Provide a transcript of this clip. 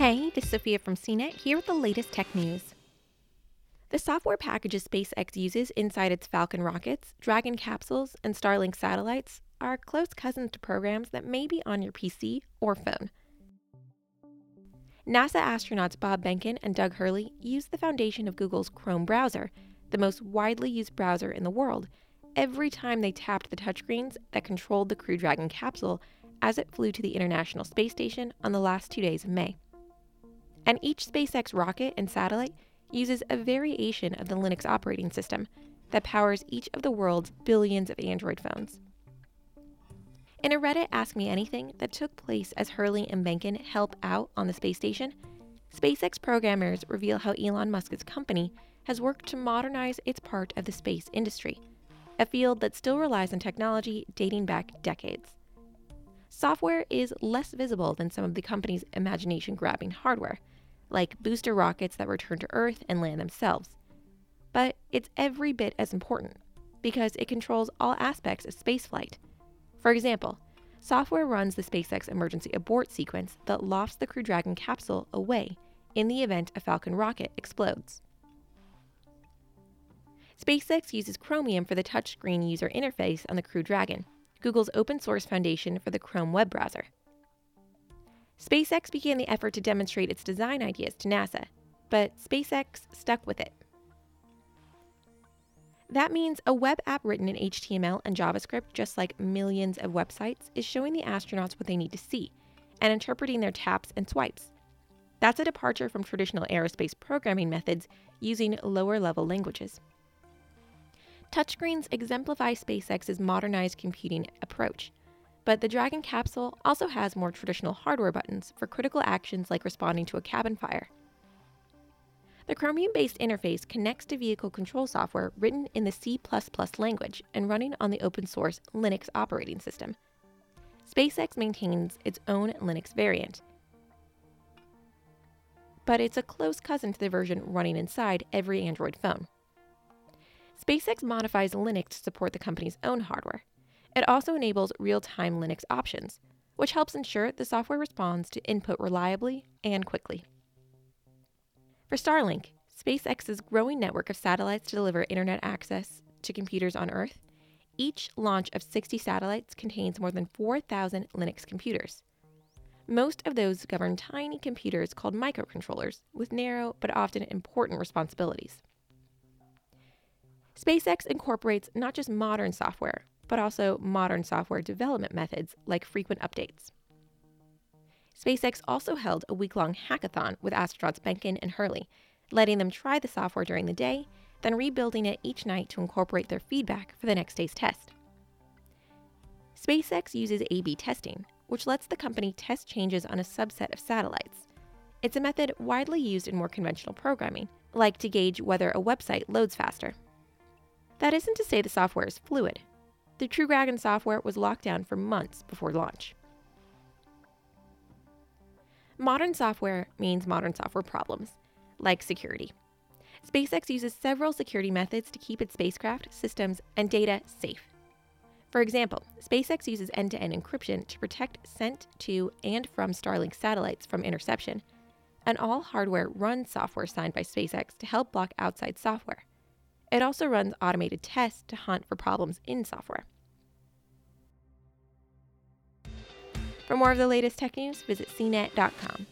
Hey, this is Sophia from CNET here with the latest tech news. The software packages SpaceX uses inside its Falcon rockets, Dragon capsules, and Starlink satellites are close cousins to programs that may be on your PC or phone. NASA astronauts Bob Behnken and Doug Hurley used the foundation of Google's Chrome browser, the most widely used browser in the world, every time they tapped the touchscreens that controlled the Crew Dragon capsule as it flew to the International Space Station on the last two days of May. And each SpaceX rocket and satellite uses a variation of the Linux operating system that powers each of the world's billions of Android phones. In a Reddit Ask Me Anything that took place as Hurley and Behnken help out on the space station, SpaceX programmers reveal how Elon Musk's company has worked to modernize its part of the space industry, a field that still relies on technology dating back decades. Software is less visible than some of the company's imagination grabbing hardware, like booster rockets that return to Earth and land themselves. But it's every bit as important because it controls all aspects of spaceflight. For example, software runs the SpaceX emergency abort sequence that lofts the Crew Dragon capsule away in the event a Falcon rocket explodes. SpaceX uses Chromium for the touchscreen user interface on the Crew Dragon, Google's open source foundation for the Chrome web browser. SpaceX began the effort to demonstrate its design ideas to NASA, but SpaceX stuck with it. That means a web app written in HTML and JavaScript, just like millions of websites, is showing the astronauts what they need to see and interpreting their taps and swipes. That's a departure from traditional aerospace programming methods using lower level languages. Touchscreens exemplify SpaceX's modernized computing approach. But the Dragon capsule also has more traditional hardware buttons for critical actions like responding to a cabin fire. The Chromium based interface connects to vehicle control software written in the C language and running on the open source Linux operating system. SpaceX maintains its own Linux variant, but it's a close cousin to the version running inside every Android phone. SpaceX modifies Linux to support the company's own hardware. It also enables real time Linux options, which helps ensure the software responds to input reliably and quickly. For Starlink, SpaceX's growing network of satellites to deliver internet access to computers on Earth, each launch of 60 satellites contains more than 4,000 Linux computers. Most of those govern tiny computers called microcontrollers with narrow but often important responsibilities. SpaceX incorporates not just modern software, but also modern software development methods like frequent updates. SpaceX also held a week long hackathon with astronauts Behnken and Hurley, letting them try the software during the day, then rebuilding it each night to incorporate their feedback for the next day's test. SpaceX uses A B testing, which lets the company test changes on a subset of satellites. It's a method widely used in more conventional programming, like to gauge whether a website loads faster. That isn't to say the software is fluid. The Crew Dragon software was locked down for months before launch. Modern software means modern software problems, like security. SpaceX uses several security methods to keep its spacecraft, systems, and data safe. For example, SpaceX uses end to end encryption to protect sent to and from Starlink satellites from interception, and all hardware runs software signed by SpaceX to help block outside software. It also runs automated tests to hunt for problems in software. For more of the latest tech news, visit cnet.com.